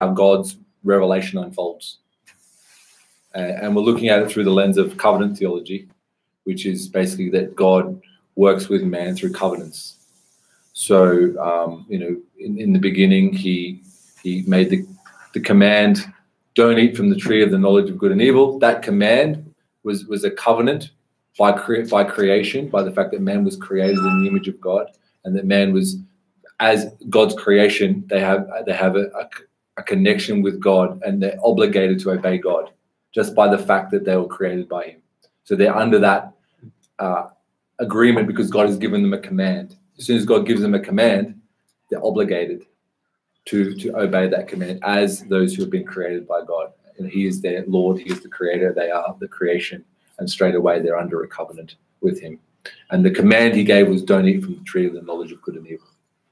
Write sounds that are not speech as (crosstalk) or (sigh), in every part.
how God's revelation unfolds. Uh, and we're looking at it through the lens of covenant theology, which is basically that God works with man through covenants. So, um, you know, in, in the beginning, he he made the, the command, don't eat from the tree of the knowledge of good and evil. That command was, was a covenant by, cre- by creation, by the fact that man was created in the image of God and that man was, as God's creation, they have, they have a, a, a connection with God and they're obligated to obey God just by the fact that they were created by Him. So they're under that uh, agreement because God has given them a command. As soon as God gives them a command, they're obligated to, to obey that command as those who have been created by God. And He is their Lord, He is the Creator, they are the creation, and straight away they're under a covenant with Him. And the command He gave was don't eat from the tree of the knowledge of good and evil.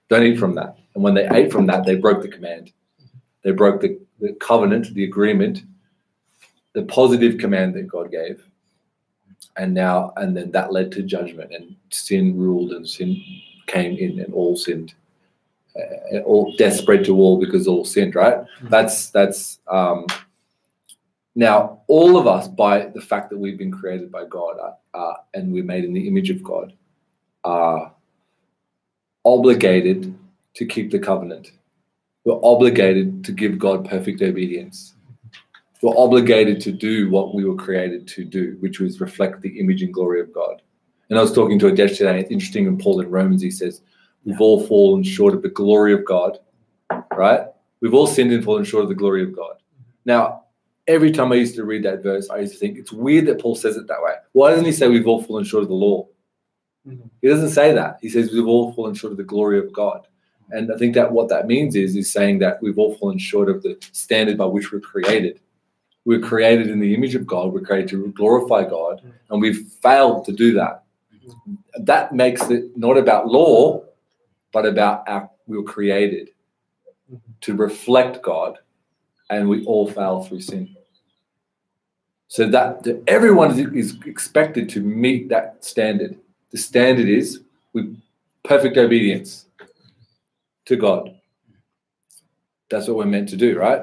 Don't eat from that. And when they ate from that, they broke the command. They broke the, the covenant, the agreement, the positive command that God gave. And now, and then that led to judgment, and sin ruled, and sin came in, and all sinned uh, all death spread to all because all sinned, right? Mm-hmm. That's that's um, now all of us by the fact that we've been created by God uh, uh, and we're made in the image of God are obligated to keep the covenant. We're obligated to give God perfect obedience. We're obligated to do what we were created to do, which was reflect the image and glory of God. And I was talking to a Adesh today. It's interesting in Paul in Romans, he says, We've all fallen short of the glory of God, right? We've all sinned and fallen short of the glory of God. Now, every time I used to read that verse, I used to think it's weird that Paul says it that way. Why doesn't he say we've all fallen short of the law? Mm-hmm. He doesn't say that. He says we've all fallen short of the glory of God. And I think that what that means is is saying that we've all fallen short of the standard by which we're created. We're created in the image of God. We're created to glorify God, and we've failed to do that. Mm-hmm. That makes it not about law, but about our, we were created mm-hmm. to reflect God, and we all fail through sin. So that, that everyone is, is expected to meet that standard. The standard is with perfect obedience to God. That's what we're meant to do, right?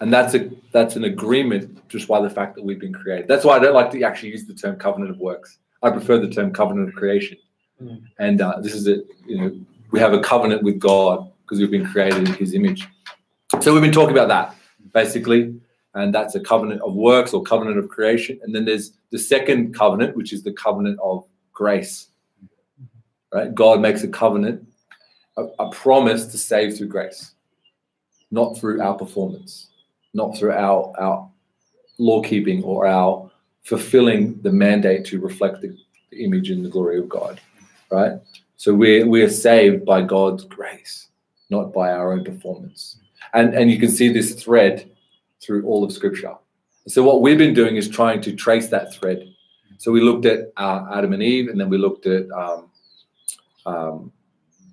And that's a that's an agreement just by the fact that we've been created. That's why I don't like to actually use the term covenant of works. I prefer the term covenant of creation. Mm. And uh, this is it. you know we have a covenant with God because we've been created in His image. So we've been talking about that basically, and that's a covenant of works or covenant of creation. And then there's the second covenant, which is the covenant of grace. Right? God makes a covenant, a, a promise to save through grace, not through our performance, not through our our law keeping or our fulfilling the mandate to reflect the, the image and the glory of God. Right? So we're, we're saved by God's grace, not by our own performance. And, and you can see this thread through all of Scripture. So what we've been doing is trying to trace that thread. So we looked at uh, Adam and Eve, and then we looked at, um, um,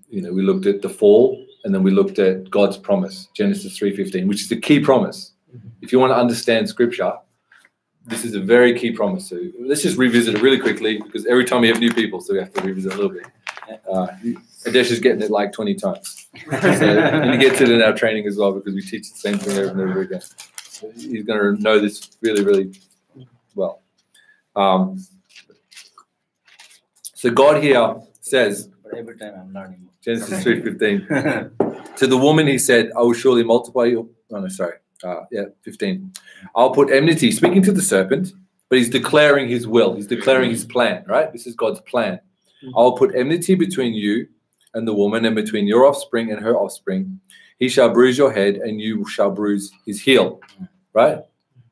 you know, we looked at the fall, and then we looked at God's promise, Genesis three fifteen, which is the key promise. Mm-hmm. If you want to understand Scripture, this is a very key promise. So let's just revisit it really quickly because every time we have new people, so we have to revisit a little bit. Uh, Adesh is getting it like 20 times. So, and he gets it in our training as well because we teach the same thing over and over again. He's going to know this really, really well. Um, so God here says, but every time I'm learning. Genesis 3.15. to the woman he said, I will surely multiply you." Oh, no, sorry. Uh, yeah, 15. I'll put enmity, speaking to the serpent, but he's declaring his will. He's declaring his plan, right? This is God's plan. Mm-hmm. I'll put enmity between you and the woman, and between your offspring and her offspring. He shall bruise your head, and you shall bruise his heel. Right?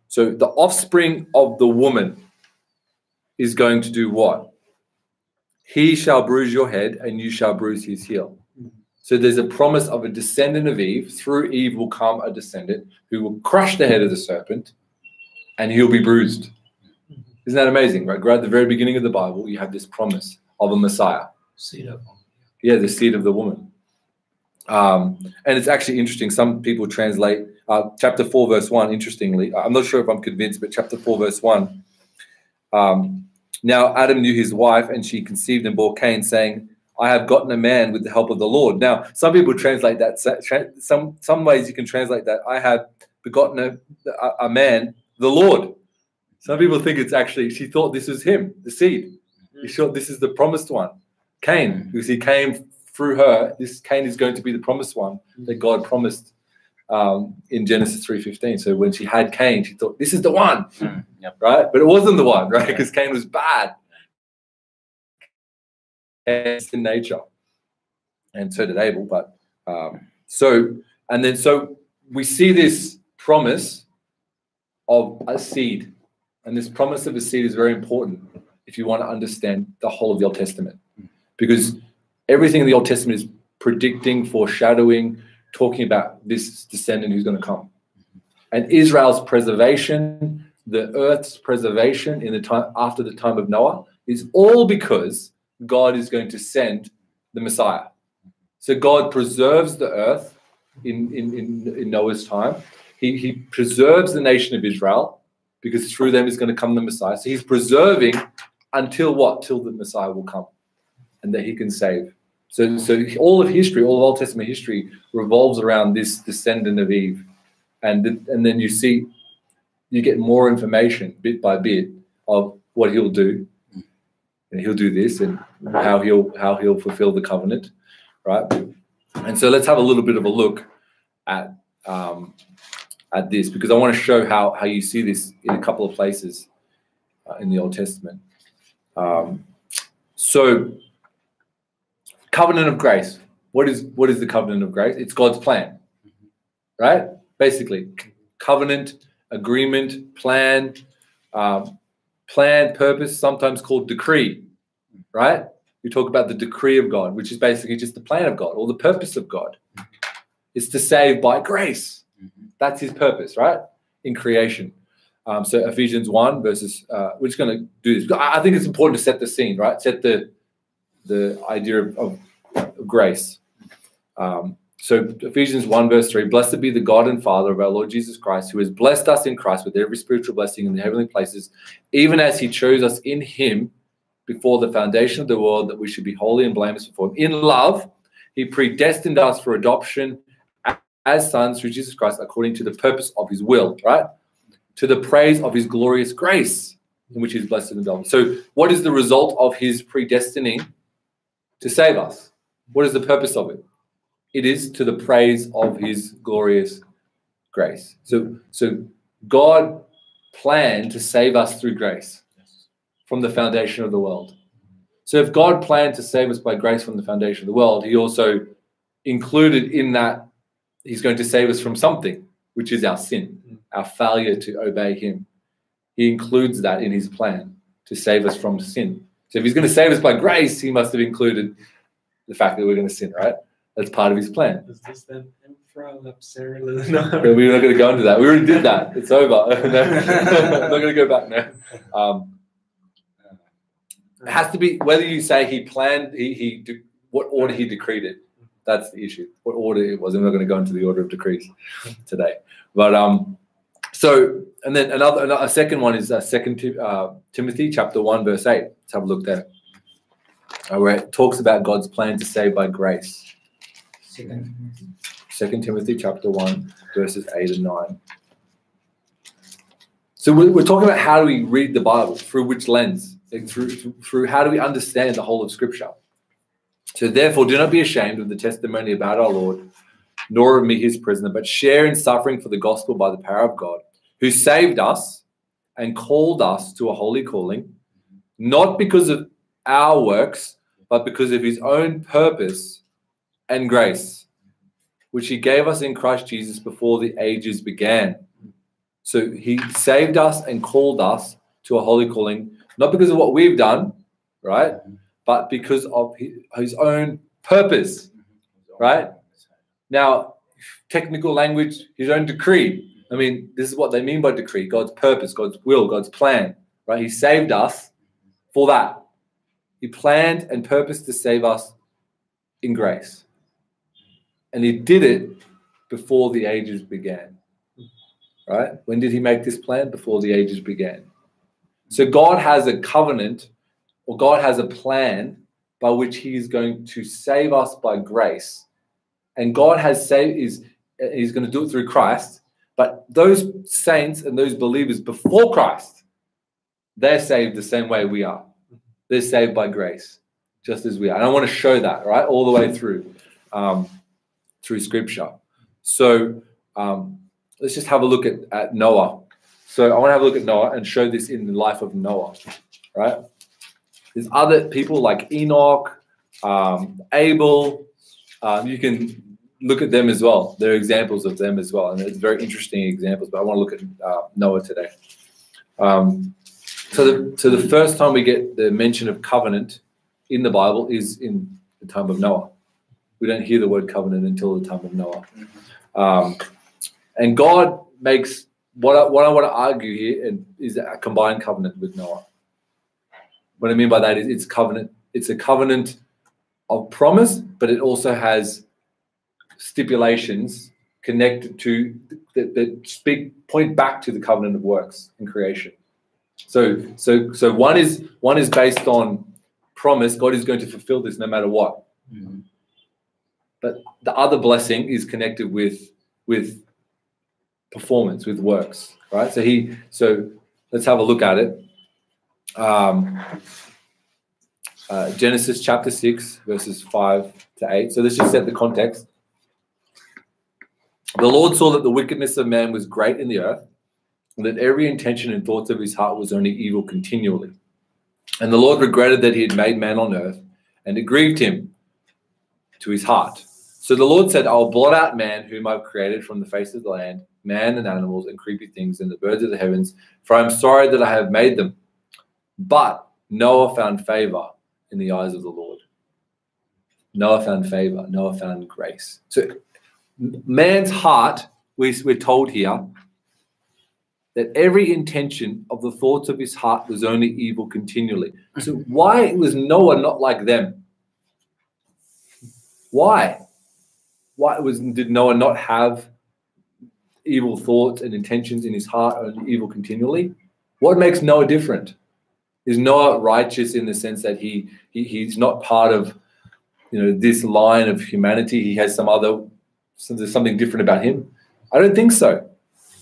So the offspring of the woman is going to do what? He shall bruise your head, and you shall bruise his heel. So there's a promise of a descendant of Eve. Through Eve will come a descendant who will crush the head of the serpent, and he'll be bruised. Isn't that amazing? Right? Right at the very beginning of the Bible, you have this promise of a Messiah. Seed of yeah, the seed of the woman. Um, and it's actually interesting. Some people translate uh, chapter 4, verse 1, interestingly. I'm not sure if I'm convinced, but chapter 4, verse 1. Um, now Adam knew his wife, and she conceived and bore Cain, saying, I have gotten a man with the help of the Lord. Now, some people translate that. Some some ways you can translate that. I have begotten a, a, man, the Lord. Some people think it's actually she thought this was him, the seed. Mm. She thought this is the promised one, Cain, because he came through her. This Cain is going to be the promised one that mm. God promised um, in Genesis three fifteen. So when she had Cain, she thought this is the one, Mm, yep. right? But it wasn't the one, right? Because Cain was bad. It's in nature, and so did Abel. But um, so and then so we see this promise of a seed, and this promise of a seed is very important if you want to understand the whole of the Old Testament, because everything in the Old Testament is predicting, foreshadowing, talking about this descendant who's going to come, and Israel's preservation, the earth's preservation in the time after the time of Noah, is all because God is going to send the Messiah. So God preserves the earth in, in, in, in Noah's time. He, he preserves the nation of Israel because through them is going to come the Messiah. So he's preserving until what? Till the Messiah will come and that he can save. So, so all of history, all of Old Testament history revolves around this descendant of Eve. And, th- and then you see, you get more information bit by bit of what he'll do. And he'll do this and how he'll how he'll fulfill the covenant, right? And so let's have a little bit of a look at um, at this because I want to show how how you see this in a couple of places uh, in the Old Testament. Um, so, covenant of grace. What is what is the covenant of grace? It's God's plan, right? Basically, covenant, agreement, plan, um, plan, purpose, sometimes called decree, right? We talk about the decree of God, which is basically just the plan of God or the purpose of God. It's to save by grace. That's his purpose, right? In creation. Um, so Ephesians 1 verses, uh, we're just going to do this. I think it's important to set the scene, right? Set the the idea of, of grace. Um, so Ephesians 1 verse 3, blessed be the God and Father of our Lord Jesus Christ, who has blessed us in Christ with every spiritual blessing in the heavenly places, even as he chose us in him before the foundation of the world that we should be holy and blameless before him. In love, he predestined us for adoption as sons through Jesus Christ according to the purpose of his will, right? To the praise of his glorious grace in which he's blessed and done. So, what is the result of his predestining to save us? What is the purpose of it? It is to the praise of his glorious grace. So, so God planned to save us through grace from the foundation of the world. So if God planned to save us by grace from the foundation of the world, he also included in that he's going to save us from something, which is our sin, our failure to obey him. He includes that in his plan to save us from sin. So if he's going to save us by grace, he must have included the fact that we're going to sin, right? That's part of his plan. Is this then infralapsarian? But (laughs) we're not going to go into that. We already did that. It's over. (laughs) no, I'm (laughs) not going to go back now. Um, it has to be whether you say he planned, he, he de- what order he decreed it. That's the issue. What order it was. I'm not going to go into the order of decrees today. But um, so and then another, another a second one is uh, Second uh, Timothy chapter one verse eight. Let's have a look there, Uh, where it talks about God's plan to save by grace. Second Timothy chapter one verses eight and nine. So we're, we're talking about how do we read the Bible through which lens, through through how do we understand the whole of Scripture. So therefore, do not be ashamed of the testimony about our Lord, nor of me, his prisoner, but share in suffering for the gospel by the power of God, who saved us and called us to a holy calling, not because of our works, but because of his own purpose and grace, which he gave us in Christ Jesus before the ages began. So he saved us and called us to a holy calling, not because of what we've done, right? But because of his, own purpose, right? Now, technical language, his own decree. I mean, this is what they mean by decree God's purpose, God's will, God's plan, right? He saved us for that. He planned and purposed to save us in grace. And he did it before the ages began. Right? When did he make this plan? Before the ages began. So God has a covenant or God has a plan by which he is going to save us by grace. And God has saved is he's going to do it through Christ. But those saints and those believers before Christ, they're saved the same way we are. They're saved by grace, just as we are. And I want to show that, right, all the way (laughs) through, um, through Scripture. So um, let's just have a look at, at Noah. So I want to have a look at Noah and show this in the life of Noah, right? There's other people like Enoch, um, Abel. Um, you can look at them as well. There are examples of them as well, and it's very interesting examples. But I want to look at uh, Noah today. Um, so, the, so the first time we get the mention of covenant in the Bible is in the time of Noah. We don't hear the word covenant until the time of Noah. Um, and God makes what I, what I want to argue here is a combined covenant with Noah. What I mean by that is it's covenant. It's a covenant of promise, but it also has stipulations connected to that, that speak point back to the covenant of works and creation. So so so one is one is based on promise. God is going to fulfill this no matter what. Mm-hmm. But the other blessing is connected with with performance, with works. Right. So he so let's have a look at it. Um, uh, Genesis chapter 6, verses 5 to 8. So let's just set the context. The Lord saw that the wickedness of man was great in the earth, that every intention and thoughts of his heart was only evil continually. And the Lord regretted that he had made man on earth, and it grieved him to his heart. So the Lord said, I will blot out man, whom I've created from the face of the land, man and animals and creepy things and the birds of the heavens, for I am sorry that I have made them. But Noah found favor in the eyes of the Lord. Noah found favor. Noah found grace. So man's heart, we, we're told here, that every intention of the thoughts of his heart was only evil continually. So why was Noah not like them? Why? Why was did Noah not have evil thoughts and intentions in his heart and evil continually? What makes Noah different? Is Noah righteous in the sense that he, he he's not part of you know this line of humanity? He has some other so there's something different about him? I don't think so.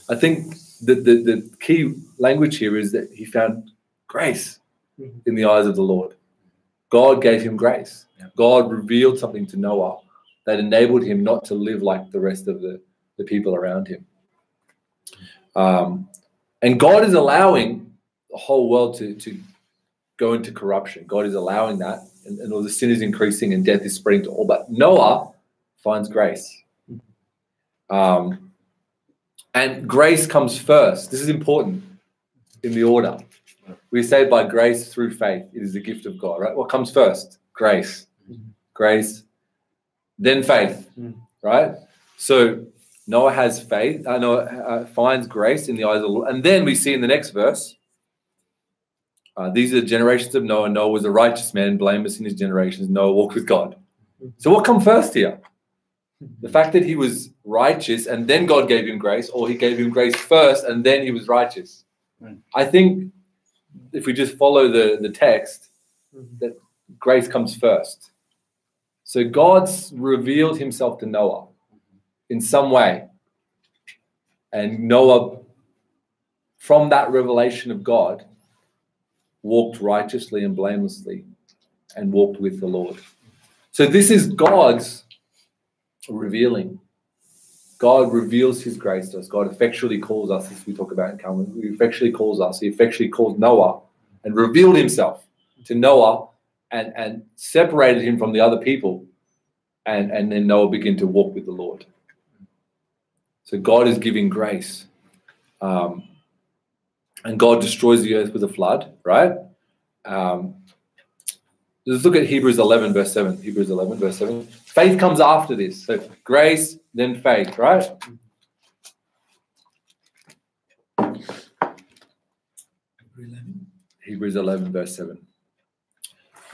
I think that the, the key language here is that he found grace mm-hmm. in the eyes of the Lord. God gave him grace. God revealed something to Noah that enabled him not to live like the rest of the, the people around him. Um, and God is allowing the whole world to, to go into corruption. God is allowing that, and, and all the sin is increasing and death is spreading to all. But Noah finds grace. Um, and grace comes first. This is important in the order. We say by grace through faith. It is the gift of God, right? What comes first? Grace. Grace, then faith, right? So Noah has faith. Uh, Noah uh, finds grace in the eyes of the Lord. And then we see in the next verse, uh, these are the generations of Noah. Noah was a righteous man, blameless in his generations. Noah walked with God. So what come first here? The fact that he was righteous and then God gave him grace, or he gave him grace first and then he was righteous. Right. I think if we just follow the, the text, mm-hmm. that grace comes first. So God's revealed himself to Noah in some way. And Noah, from that revelation of God, walked righteously and blamelessly and walked with the Lord. So this is God's revealing. God reveals his grace to us. God effectually calls us, as we talk about in Calvin, he effectually calls us. He effectually called Noah and revealed himself to Noah and, and separated him from the other people. And, and then Noah began to walk with the Lord. So God is giving grace. Um, and God destroys the earth with a flood, right? Um, Let's look at Hebrews 11, verse 7. Hebrews 11, verse 7. Faith comes after this. So grace, then faith, right? Hebrews 11, verse 7.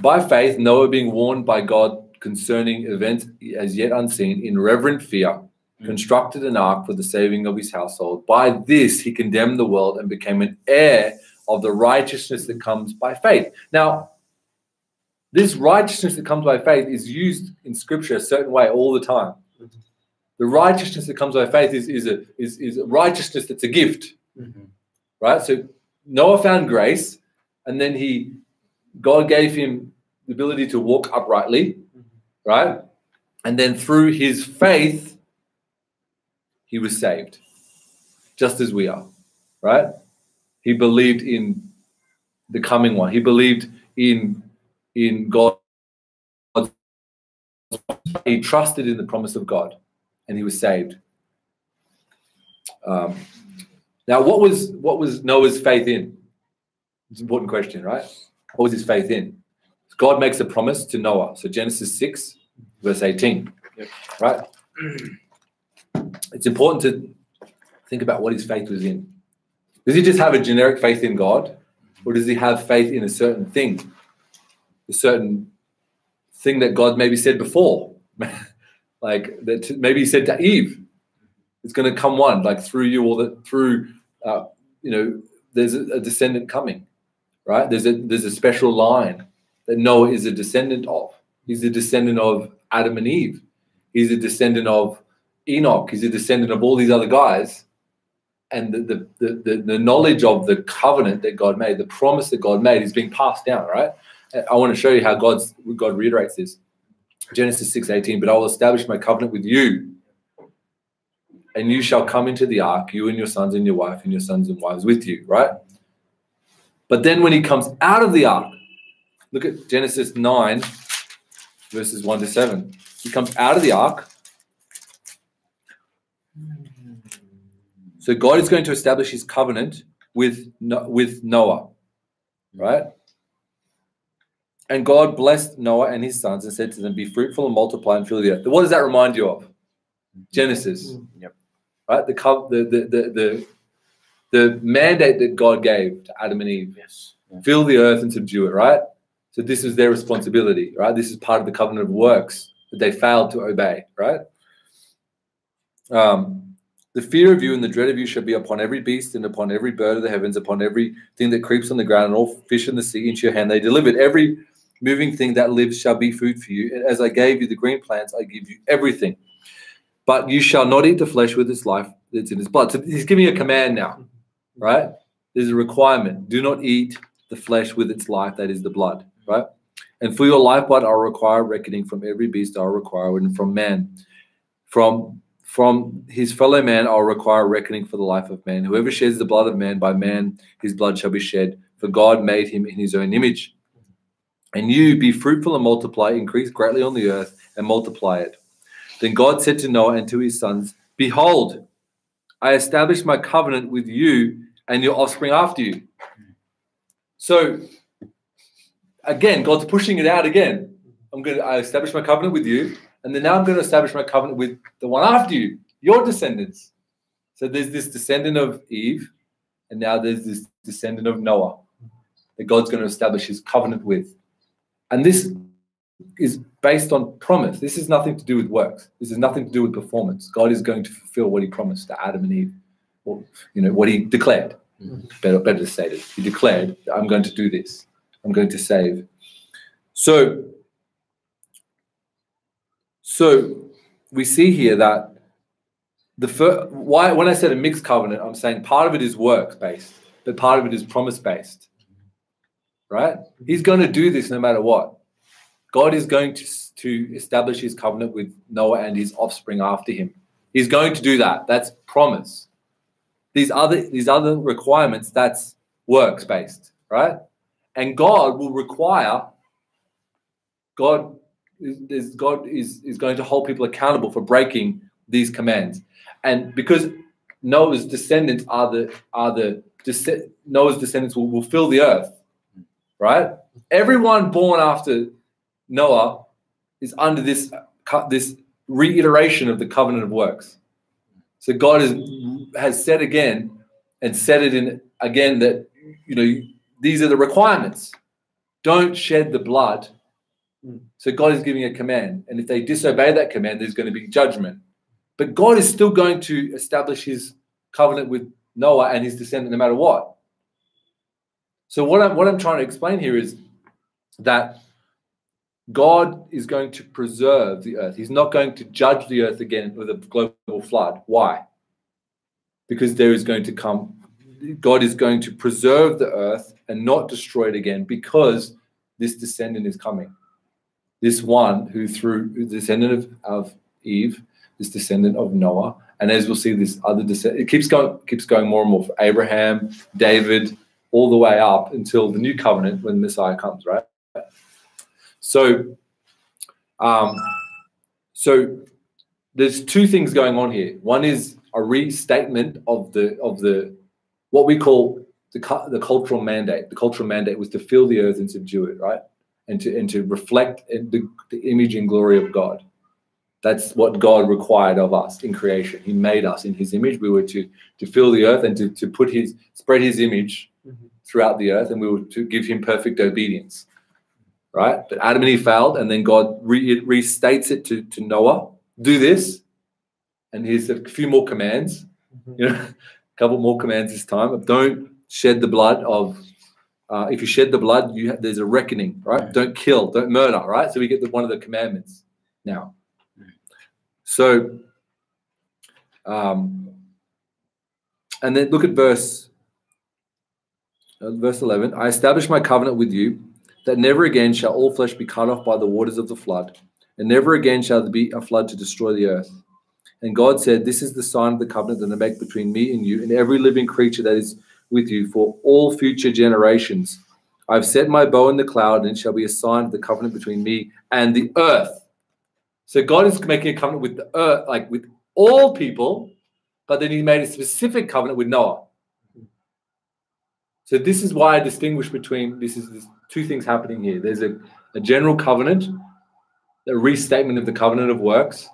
By faith, Noah, being warned by God concerning events as yet unseen, in reverent fear, mm. constructed an ark for the saving of his household. By this, he condemned the world and became an heir of the righteousness that comes by faith. Now, this righteousness that comes by faith is used in scripture a certain way all the time. Mm-hmm. The righteousness that comes by faith is, is, a, is, is a righteousness that's a gift, mm-hmm. right? So Noah found grace, and then he, God gave him the ability to walk uprightly, mm-hmm. right? And then through his faith, he was saved, just as we are, right? He believed in the coming one. He believed in in God. He trusted in the promise of God, and he was saved. Um, now, what was what was Noah's faith in? It's an important question, right? What was his faith in? God makes a promise to Noah. So Genesis six, verse eighteen, Yep. right? It's important to think about what his faith was in. Does he just have a generic faith in God, or does he have faith in a certain thing, a certain thing that God maybe said before, (laughs) like that maybe he said to Eve, "It's going to come one like through you, or that through, uh, you know, there's a, a descendant coming, right? There's a there's a special line that Noah is a descendant of. He's a descendant of Adam and Eve. He's a descendant of Enoch. He's a descendant of all these other guys." and the, the, the, the, the knowledge of the covenant that God made, the promise that God made is being passed down, right? I want to show you how God's God reiterates this. Genesis 6:18, but I will establish my covenant with you, and you shall come into the ark, you and your sons and your wife, and your sons and wives with you, right? But then when he comes out of the ark, look at Genesis 9, verses 1 to 7. He comes out of the ark. So God is going to establish his covenant with, with Noah, right? And God blessed Noah and his sons and said to them, Be fruitful and multiply and fill the earth. What does that remind you of? Genesis. Yep. Right? The, the, the, the, the, the mandate that God gave to Adam and Eve Yes. fill the earth and subdue it, right? So this is their responsibility, right? This is part of the covenant of works that they failed to obey, right? Um, the fear of you and the dread of you shall be upon every beast and upon every bird of the heavens, upon every thing that creeps on the ground and all fish in the sea into your hand. They delivered every moving thing that lives shall be food for you. And as I gave you the green plants, I give you everything. But you shall not eat the flesh with its life that's in its blood. So he's giving a command now, right? There's a requirement. Do not eat the flesh with its life, that is the blood, right? And for your life, lifeblood, I'll require reckoning from every beast, I'll require and from man. From from his fellow man, I'll require reckoning for the life of man. Whoever sheds the blood of man, by man his blood shall be shed, for God made him in his own image. And you be fruitful and multiply, increase greatly on the earth, and multiply it. Then God said to Noah and to his sons, Behold, I establish my covenant with you and your offspring after you. So again, God's pushing it out again. I'm going to I establish my covenant with you, and then now I'm going to establish my covenant with the one after you, your descendants. So there's this descendant of Eve, and now there's this descendant of Noah that God's going to establish his covenant with. And this is based on promise. This has nothing to do with works. This has nothing to do with performance. God is going to fulfill what he promised to Adam and Eve, or you know, what he declared. Mm-hmm. Better, better to say it. He declared, I'm going to do this. I'm going to save. So, so we see here that the first, why when I said a mixed covenant, I'm saying part of it is works based, but part of it is promise based. Right? He's going to do this no matter what. God is going to, to establish his covenant with Noah and his offspring after him. He's going to do that. That's promise. These other these other requirements, that's works based, right? And God will require God is God is, is going to hold people accountable for breaking these commands. And because Noah's descendants are the are the Noah's descendants will, will fill the earth, right? Everyone born after Noah is under this this reiteration of the covenant of works. So God has has said again and said it in again that you know these are the requirements. Don't shed the blood. So God is giving a command, and if they disobey that command, there's going to be judgment. But God is still going to establish His covenant with Noah and his descendant, no matter what. So what I'm what I'm trying to explain here is that God is going to preserve the earth. He's not going to judge the earth again with a global flood. Why? Because there is going to come, God is going to preserve the earth and not destroy it again because this descendant is coming. This one who, through the descendant of, of Eve, this descendant of Noah, and as we'll see, this other descendant, it keeps going, keeps going more and more for Abraham, David, all the way up until the new covenant when Messiah comes, right? So, um, so there's two things going on here. One is a restatement of the of the what we call the the cultural mandate. The cultural mandate was to fill the earth and subdue it, right? And to and to reflect the, the image and glory of God. That's what God required of us in creation. He made us in His image. We were to to fill the earth and to to put His spread His image mm-hmm. throughout the earth, and we were to give Him perfect obedience right? But Adam and Eve failed, and then God re- restates it to, to Noah do this. And here's a few more commands, mm-hmm. you know, a couple more commands this time. Don't shed the blood of, uh, if you shed the blood, you there's a reckoning, right? right? Don't kill, don't murder, right? So we get the, one of the commandments now. So, um, and then look at verse Uh, verse 11. I establish my covenant with you that never again shall all flesh be cut off by the waters of the flood, and never again shall there be a flood to destroy the earth. And God said, This is the sign of the covenant that I make between me and you and every living creature that is with you for all future generations. I've set my bow in the cloud, and it shall be a sign of the covenant between me and the earth. So God is making a covenant with the earth, like with all people, but then he made a specific covenant with Noah. So this is why I distinguish between this is this two things happening here. There's a, a general covenant, a restatement of the covenant of works,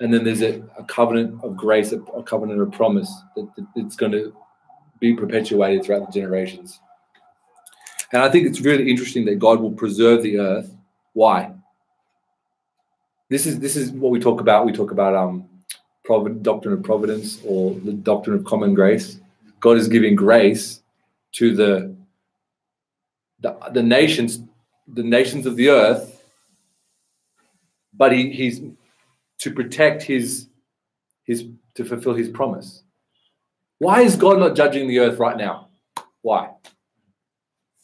and then there's a, a covenant of grace, a, a, covenant of promise that, that it's going to be perpetuated throughout the generations. And I think it's really interesting that God will preserve the earth. Why? This is this is what we talk about. We talk about um, doctrine of providence or the doctrine of common grace. God is giving grace to the the, the nations, the nations of the earth, but he, he's to protect his his to fulfill his promise. Why is God not judging the earth right now? Why?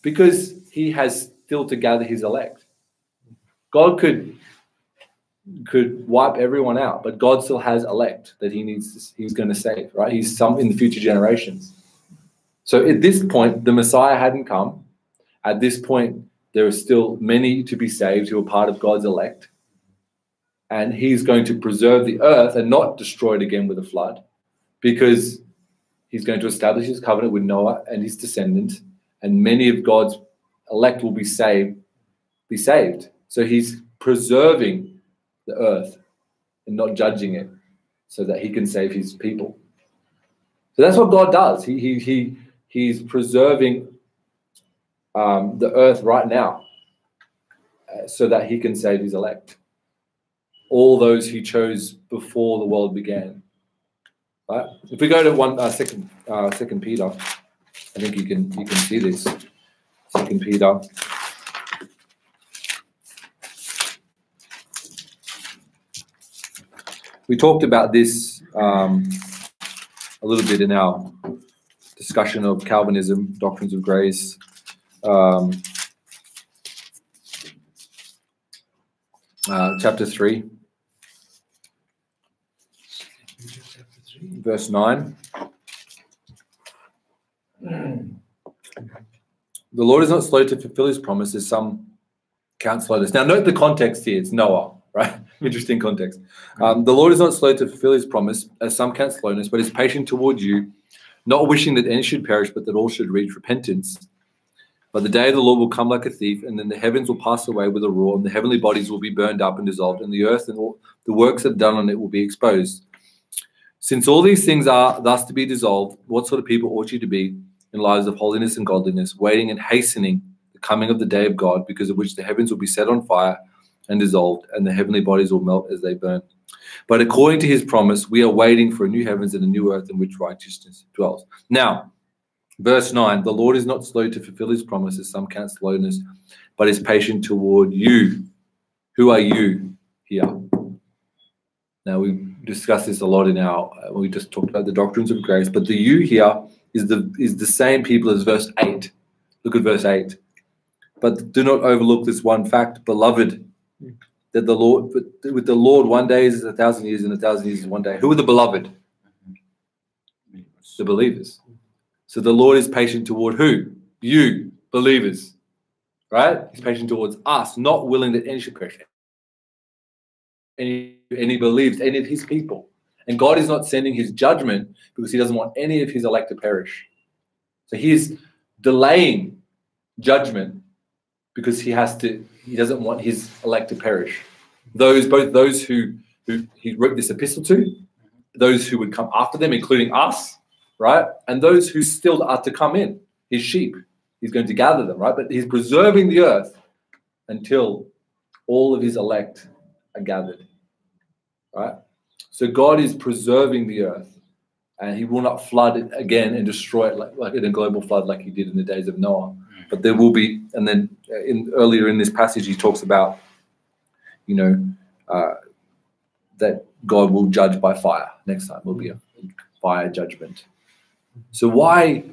Because he has still to gather his elect. God could could wipe everyone out, but God still has elect that he needs he's going to save, right? He's some in the future generations. So at this point, the Messiah hadn't come. At this point, there are still many to be saved who are part of God's elect. And he's going to preserve the earth and not destroy it again with a flood because he's going to establish his covenant with Noah and his descendants, and many of God's elect will be saved, be saved. So he's preserving the earth and not judging it so that he can save his people. So that's what God does. He he he he's preserving um, the earth right now uh, so that he can save his elect. All those he chose before the world began. Right? If we go to one uh, second, uh, second Peter, I think you can you can see this. Second Peter. We talked about this um, a little bit in our discussion of Calvinism, doctrines of grace, um, uh, chapter 3, verse 9. The Lord is not slow to fulfill his promises, some count slowness. Now, note the context here. It's Noah, right? (laughs) Interesting context. Um, the Lord is not slow to fulfill his promise, as some count slowness, but is patient toward you, not wishing that any should perish, but that all should reach repentance. But the day of the Lord will come like a thief, and then the heavens will pass away with a roar, and the heavenly bodies will be burned up and dissolved, and the earth and all the works that are done on it will be exposed. Since all these things are thus to be dissolved, what sort of people ought you to be in lives of holiness and godliness, waiting and hastening the coming of the day of God, because of which the heavens will be set on fire and dissolved, and the heavenly bodies will melt as they burn? But according to his promise, we are waiting for a new heavens and a new earth in which righteousness dwells. Now, Verse 9 The Lord is not slow to fulfill his promises, some count slowness, but is patient toward you. Who are you here? Now, we discussed this a lot in our, uh, we just talked about the doctrines of grace, but the you here is the, is the same people as verse 8. Look at verse 8. But do not overlook this one fact, beloved, that the Lord, with the Lord, one day is a thousand years, and a thousand years is one day. Who are the beloved? The believers. So the Lord is patient toward who? You, believers. Right? He's patient towards us, not willing that any should perish. Any any he believes any of his people. And God is not sending his judgment because he doesn't want any of his elect to perish. So he is delaying judgment because he has to, he doesn't want his elect to perish. Those, both those who, who he wrote this epistle to, those who would come after them, including us, right? And those who still are to come in, his sheep. He's going to gather them, right? But he's preserving the earth until all of his elect are gathered, right? So God is preserving the earth and he will not flood it again and destroy it like, like in a global flood like he did in the days of Noah. But there will be, and then in earlier in this passage, he talks about, you know, uh, that God will judge by fire. Next time will be a fire judgment. So why,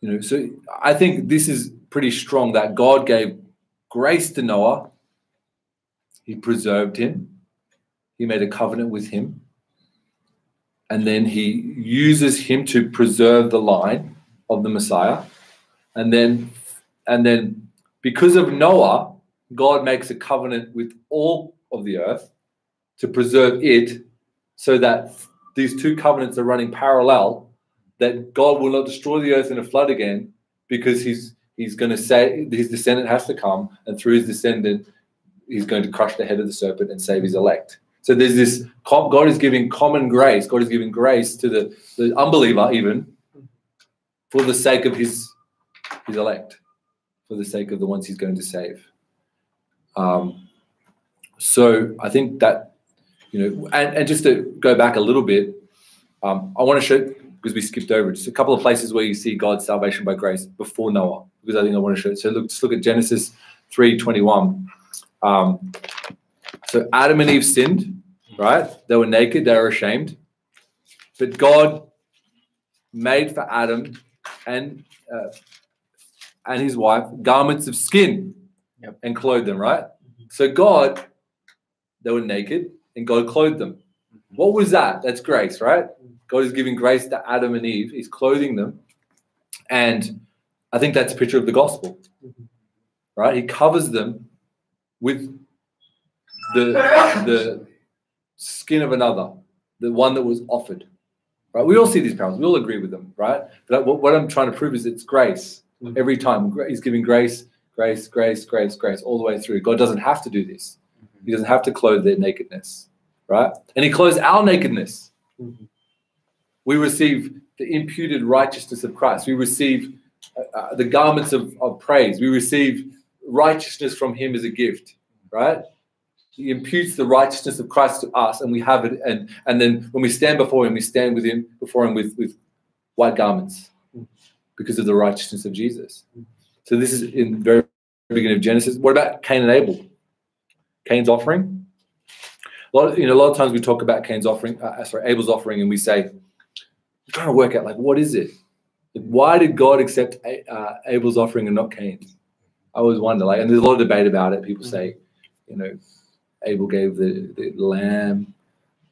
you know, so I think this is pretty strong that God gave grace to Noah. He preserved him. He made a covenant with him. And then he uses him to preserve the line of the Messiah. And then and then because of Noah, God makes a covenant with all of the earth to preserve it so that these two covenants are running parallel that God will not destroy the earth in a flood again because he's he's going to say his descendant has to come and through his descendant he's going to crush the head of the serpent and save his elect. So there's this god is giving common grace. God is giving grace to the, the unbeliever even for the sake of his his elect for the sake of the ones he's going to save um, so i think that you know and, and just to go back a little bit um, i want to show because we skipped over just a couple of places where you see God's salvation by grace before Noah, because I think I want to show it. So look, just look at Genesis 3:21. Um, so Adam and Eve sinned, right? They were naked, they were ashamed. But God made for Adam and uh, and his wife garments of skin Yep. and clothed them, right? Mm-hmm. So God, they were naked and God clothed them. Mm-hmm. What was that? That's grace, right? Mm-hmm. God is giving grace to Adam and Eve. He's clothing them. And I think that's a picture of the gospel, right? He covers them with the, the skin of another, the one that was offered, right? We all see these parables. We all agree with them, right? But what, what I'm trying to prove is it's grace every time. He's giving grace, grace, grace, grace, grace all the way through. God doesn't have to do this. He doesn't have to clothe their nakedness, right? And he clothes our nakedness. Mhm. We receive the imputed righteousness of Christ. We receive uh, uh, the garments of, of praise. We receive righteousness from him as a gift, right? He imputes the righteousness of Christ to us, and we have it. And and then when we stand before him, we stand with him before him with, with white garments because of the righteousness of Jesus. So this is in the very beginning of Genesis. What about Cain and Abel? Cain's offering. A lot, of, you know, a lot of times we talk about Cain's offering, uh, sorry, Abel's offering, and we say, we're trying to work out like what is it? Like, why did God accept uh, Abel's offering and not Cain's? I always wonder. Like, and there's a lot of debate about it. People say, you know, Abel gave the, the lamb.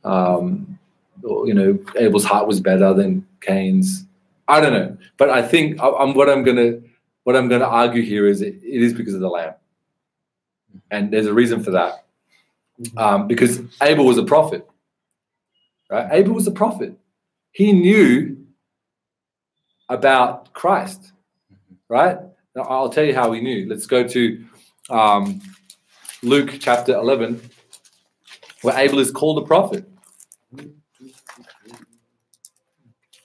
Um, or, you know, Abel's heart was better than Cain's. I don't know, but I think I'm what I'm gonna what I'm gonna argue here is it, it is because of the lamb, and there's a reason for that. Um, because Abel was a prophet, right? Abel was a prophet. He knew about Christ, right? Now, I'll tell you how he knew. Let's go to um, Luke chapter 11, where Abel is called a prophet.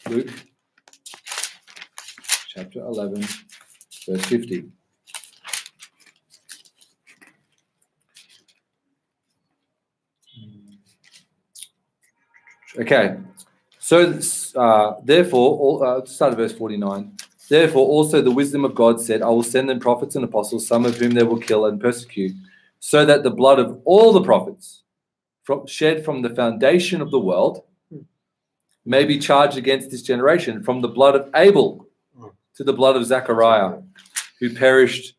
Luke chapter 11, verse 50. Okay, so uh, therefore, all, uh, start at verse 49. Therefore, also the wisdom of God said, I will send them prophets and apostles, some of whom they will kill and persecute, so that the blood of all the prophets from, shed from the foundation of the world may be charged against this generation, from the blood of Abel to the blood of Zechariah, who perished,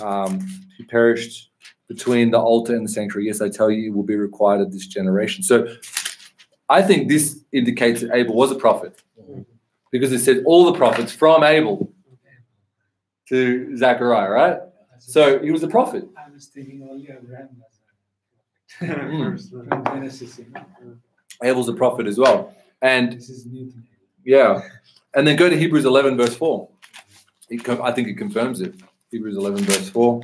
um, who perished between the altar and the sanctuary. Yes, I tell you, it will be required of this generation. So I think this indicates that Abel was a prophet because it said all the prophets from Abel to Zechariah, right? So he was a prophet. I was thinking only Abraham Mm. prophet. (laughs) First, from Genesis. you know. Abel's a prophet as well. And This is new to me. yeah, and then go to Hebrews 11, verse 4. It, co- I think it confirms it. Hebrews 11, verse 4.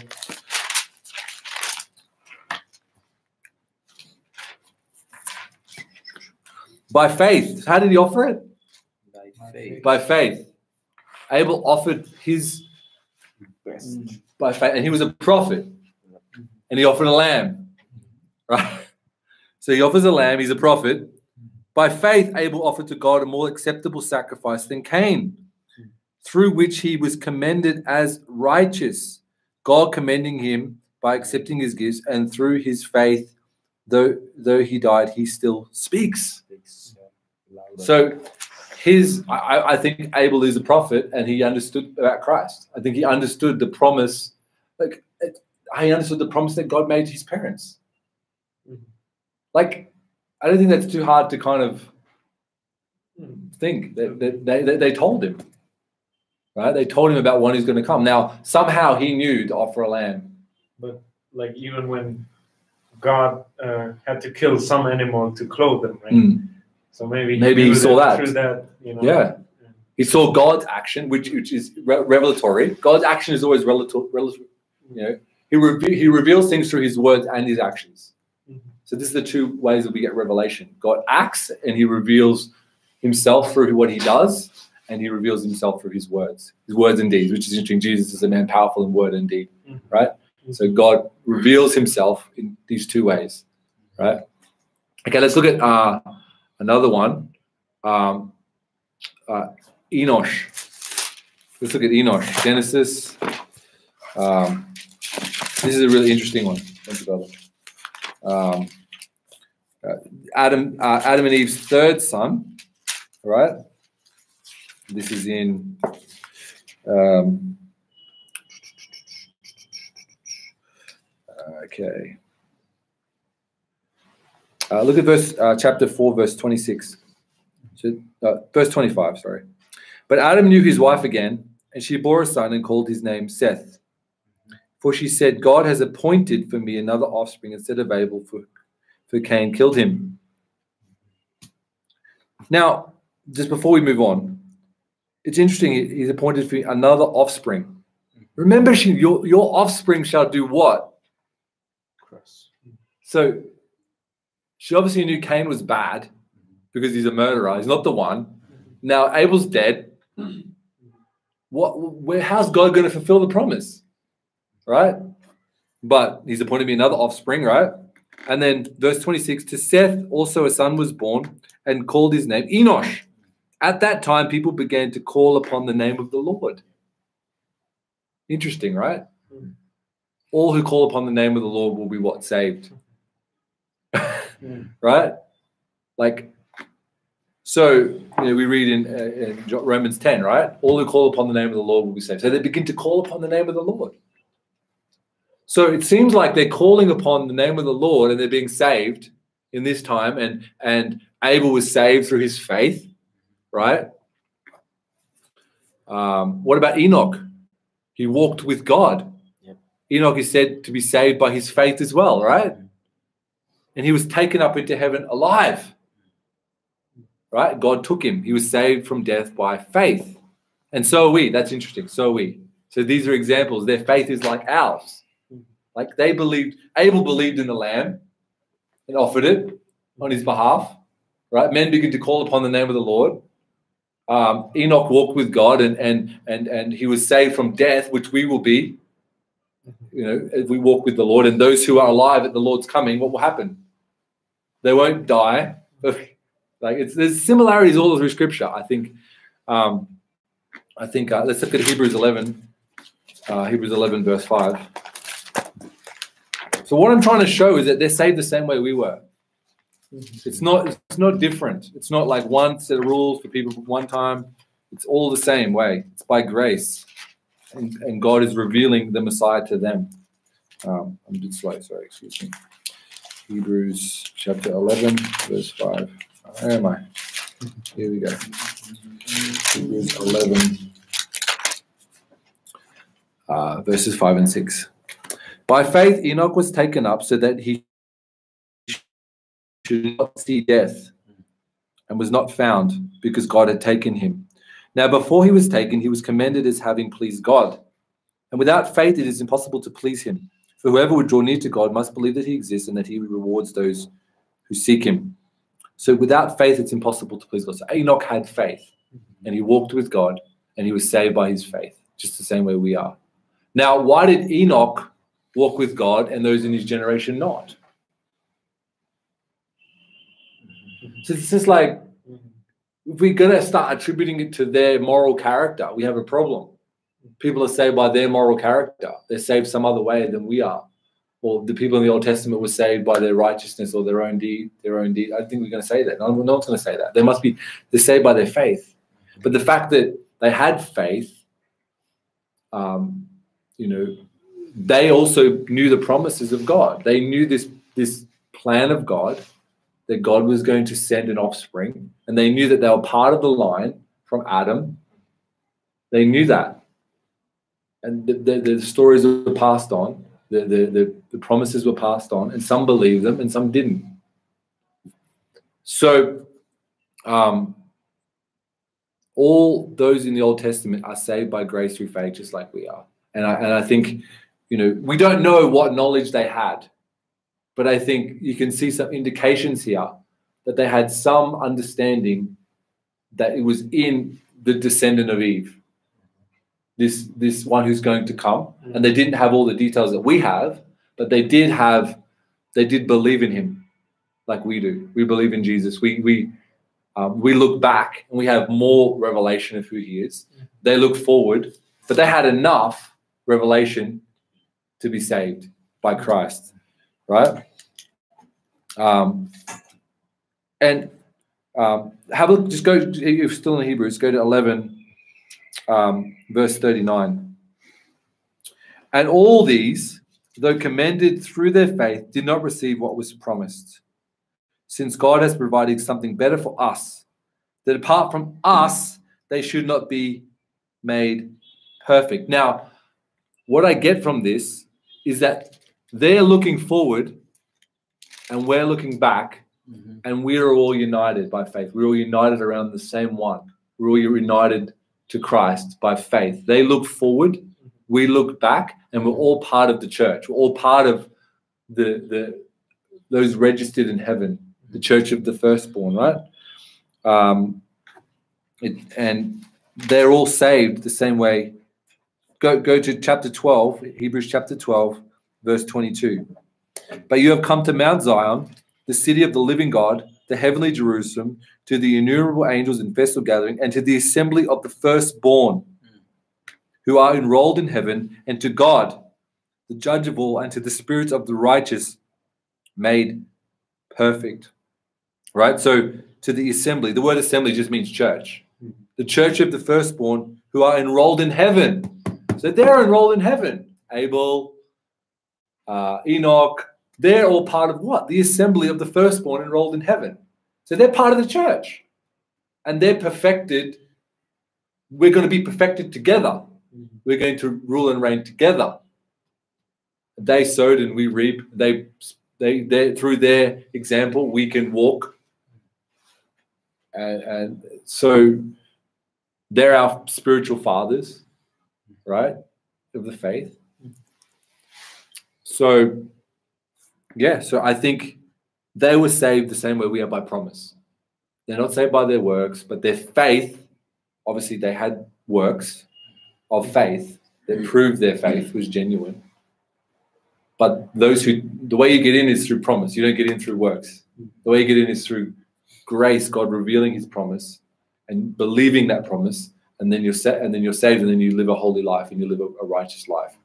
By faith. How did he offer it? By faith. By faith. Abel offered his Best. by faith, and he was a prophet, and he offered a lamb, right? So he offers a lamb. He's a prophet. By faith, Abel offered to God a more acceptable sacrifice than Cain, through which he was commended as righteous. God commending him by accepting his gifts, and through his faith, though though he died, he still speaks. So his I, I- I think Abel is a prophet and he understood about Christ. I think he understood the promise, like he understood the promise that God made to his parents. Mhm. Like, I don't think that's too hard to kind of Mm. think that, that they, they, they told him. Right? They told him about one who's going to come. Now, somehow he knew to offer a lamb. But like even when God uh, had to kill some animal to clothe them, right? Mm. So maybe Maybe he saw that. through that, you know. Yeah. He saw God's action, which which is re- revelatory. God's action is always relative. relative you know, he reve- he reveals things through his words and his actions. So this is the two ways that we get revelation. God acts and he reveals himself through what he does, and he reveals himself through his words, his words and deeds, which is interesting. Jesus is a man powerful in word and deed, Mhm. right? So God reveals himself in these two ways, right? Okay, let's look at uh, another one. Um, uh, Enosh. Let's look at Enosh. Genesis. Um, this is a really interesting one. Thank you, brother. Um, uh, Adam, uh, Adam and Eve's third son. Right. This is in. Um, okay. Uh, look at verse uh, chapter four, verse twenty-six. So, uh, verse 25, sorry. But Adam knew his wife again, and she bore a son and called his name Seth. For she said, God has appointed for me another offspring instead of Abel, for, for Cain killed him. Now, just before we move on, it's interesting, he's appointed for another offspring. Remember, she, your, your offspring shall do what? Cross. So she obviously knew Cain was bad because he's a murderer. He's not the one. Now Abel's dead. What? Where? How's God going to fulfill the promise? Right. But he's appointed me another offspring. Right. And then verse twenty-six: To Seth also a son was born, and called his name Enosh. At that time, people began to call upon the name of the Lord. Interesting, right? All who call upon the name of the Lord will be what saved. (laughs) right? Like, so you know, we read in, uh, in Romans 10, right? All who call upon the name of the Lord will be saved. So they begin to call upon the name of the Lord. So it seems like they're calling upon the name of the Lord and they're being saved in this time. And and Abel was saved through his faith, right? Um, what about Enoch? He walked with God. Yep. Enoch is said to be saved by his faith as well, right? And he was taken up into heaven alive. Right? God took him. He was saved from death by faith. And so are we. That's interesting. So are we. So these are examples. Their faith is like ours. Like they believed, Abel believed in the lamb and offered it on his behalf. Right? Men begin to call upon the name of the Lord. Um, Enoch walked with God and and and and he was saved from death, which we will be. You know, if we walk with the Lord, and those who are alive at the Lord's coming, what will happen? They won't die. like it's there's similarities all through Scripture. I think um, I think uh, let's look at Hebrews 11, uh, Hebrews 11, verse 5. So what I'm trying to show is that they're saved the same way we were. It's not it's not different. It's not like one set of rules for people one time. It's all the same way. It's by grace. And, and God is revealing the Messiah to them. Um, I'm a bit slow, sorry, excuse me. Hebrews chapter 11, verse 5. Where am I? Here we go. Hebrews 11, uh, verses 5 and 6. By faith, Enoch was taken up so that he should not see death and was not found because God had taken him. Now, before he was taken, he was commended as having pleased God. And without faith, it is impossible to please him. For whoever would draw near to God must believe that he exists and that he rewards those who seek him. So without faith, it's impossible to please God. So Enoch had faith and he walked with God and he was saved by his faith, just the same way we are. Now, why did Enoch walk with God and those in his generation not? So it's just like if we're gonna start attributing it to their moral character, we have a problem. People are saved by their moral character. They're saved some other way than we are. Or the people in the Old Testament were saved by their righteousness or their own deed, their own deed. I think we're going to say that. No, no one's going to say that. They must be they're saved by their faith. But the fact that they had faith, um, you know, they also knew the promises of God. They knew this this plan of God that God was going to send an offspring, and they knew that they were part of the line from Adam. They knew that, and the, the, the stories were passed on. The, the, the, the promises were passed on, and some believed them, and some didn't. So, um, all those in the Old Testament are saved by grace through faith, just like we are. And I, and I think, you know, we don't know what knowledge they had, but I think you can see some indications here that they had some understanding that it was in the descendant of Eve, this this one who's going to come, and they didn't have all the details that we have, but they did have, they did believe in him, like we do. We believe in Jesus. We we um, we look back and we have more revelation of who he is. They look forward, but they had enough revelation to be saved by Christ, right? Um, and um, have a look, just go, if you're still in Hebrews, go to 11, um, verse 39. And all these, though commended through their faith, did not receive what was promised, since God has provided something better for us, that apart from us, they should not be made perfect. Now, what I get from this is that they're looking forward and we're looking back Mhm. and we are all united by faith. We're all united around the same one. We're all united to Christ by faith. They look forward, we look back, and we're all part of the church. We're all part of the the those registered in heaven, the church of the firstborn, right? Um, it, and they're all saved the same way. Go go to chapter twelve, Hebrews chapter twelve, verse twenty-two. But you have come to Mount Zion the city of the living God, the heavenly Jerusalem, to the innumerable angels in festal gathering, and to the assembly of the firstborn who are enrolled in heaven, and to God, the judge of all, and to the spirits of the righteous made perfect. Right? So, to the assembly, the word assembly just means church. Mm-hmm. The church of the firstborn who are enrolled in heaven. So, they're enrolled in heaven. Abel, uh, Enoch, they're all part of what? The assembly of the firstborn enrolled in heaven. So they're part of the church. And they're perfected. We're going to be perfected together. We're going to rule and reign together. They sowed and we reap. They they they through their example, we can walk. And, and so they're our spiritual fathers, right? Of the faith. So yeah, so I think they were saved the same way we are by promise. They're not saved by their works, but their faith, obviously, they had works of faith that proved their faith was genuine. But those who, the way you get in is through promise. You don't get in through works. The way you get in is through grace, God revealing his promise and believing that promise and then you're set, and then you're saved, and then you live a holy life and you live a, a righteous life,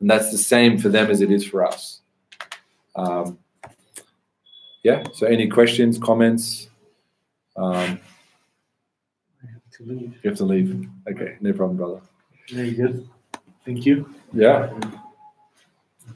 and that's the same for them as it is for us. Um, yeah. So, any questions, comments? Um, I have to leave. you have to leave. Okay, no problem, brother. Very good. Thank you. Yeah.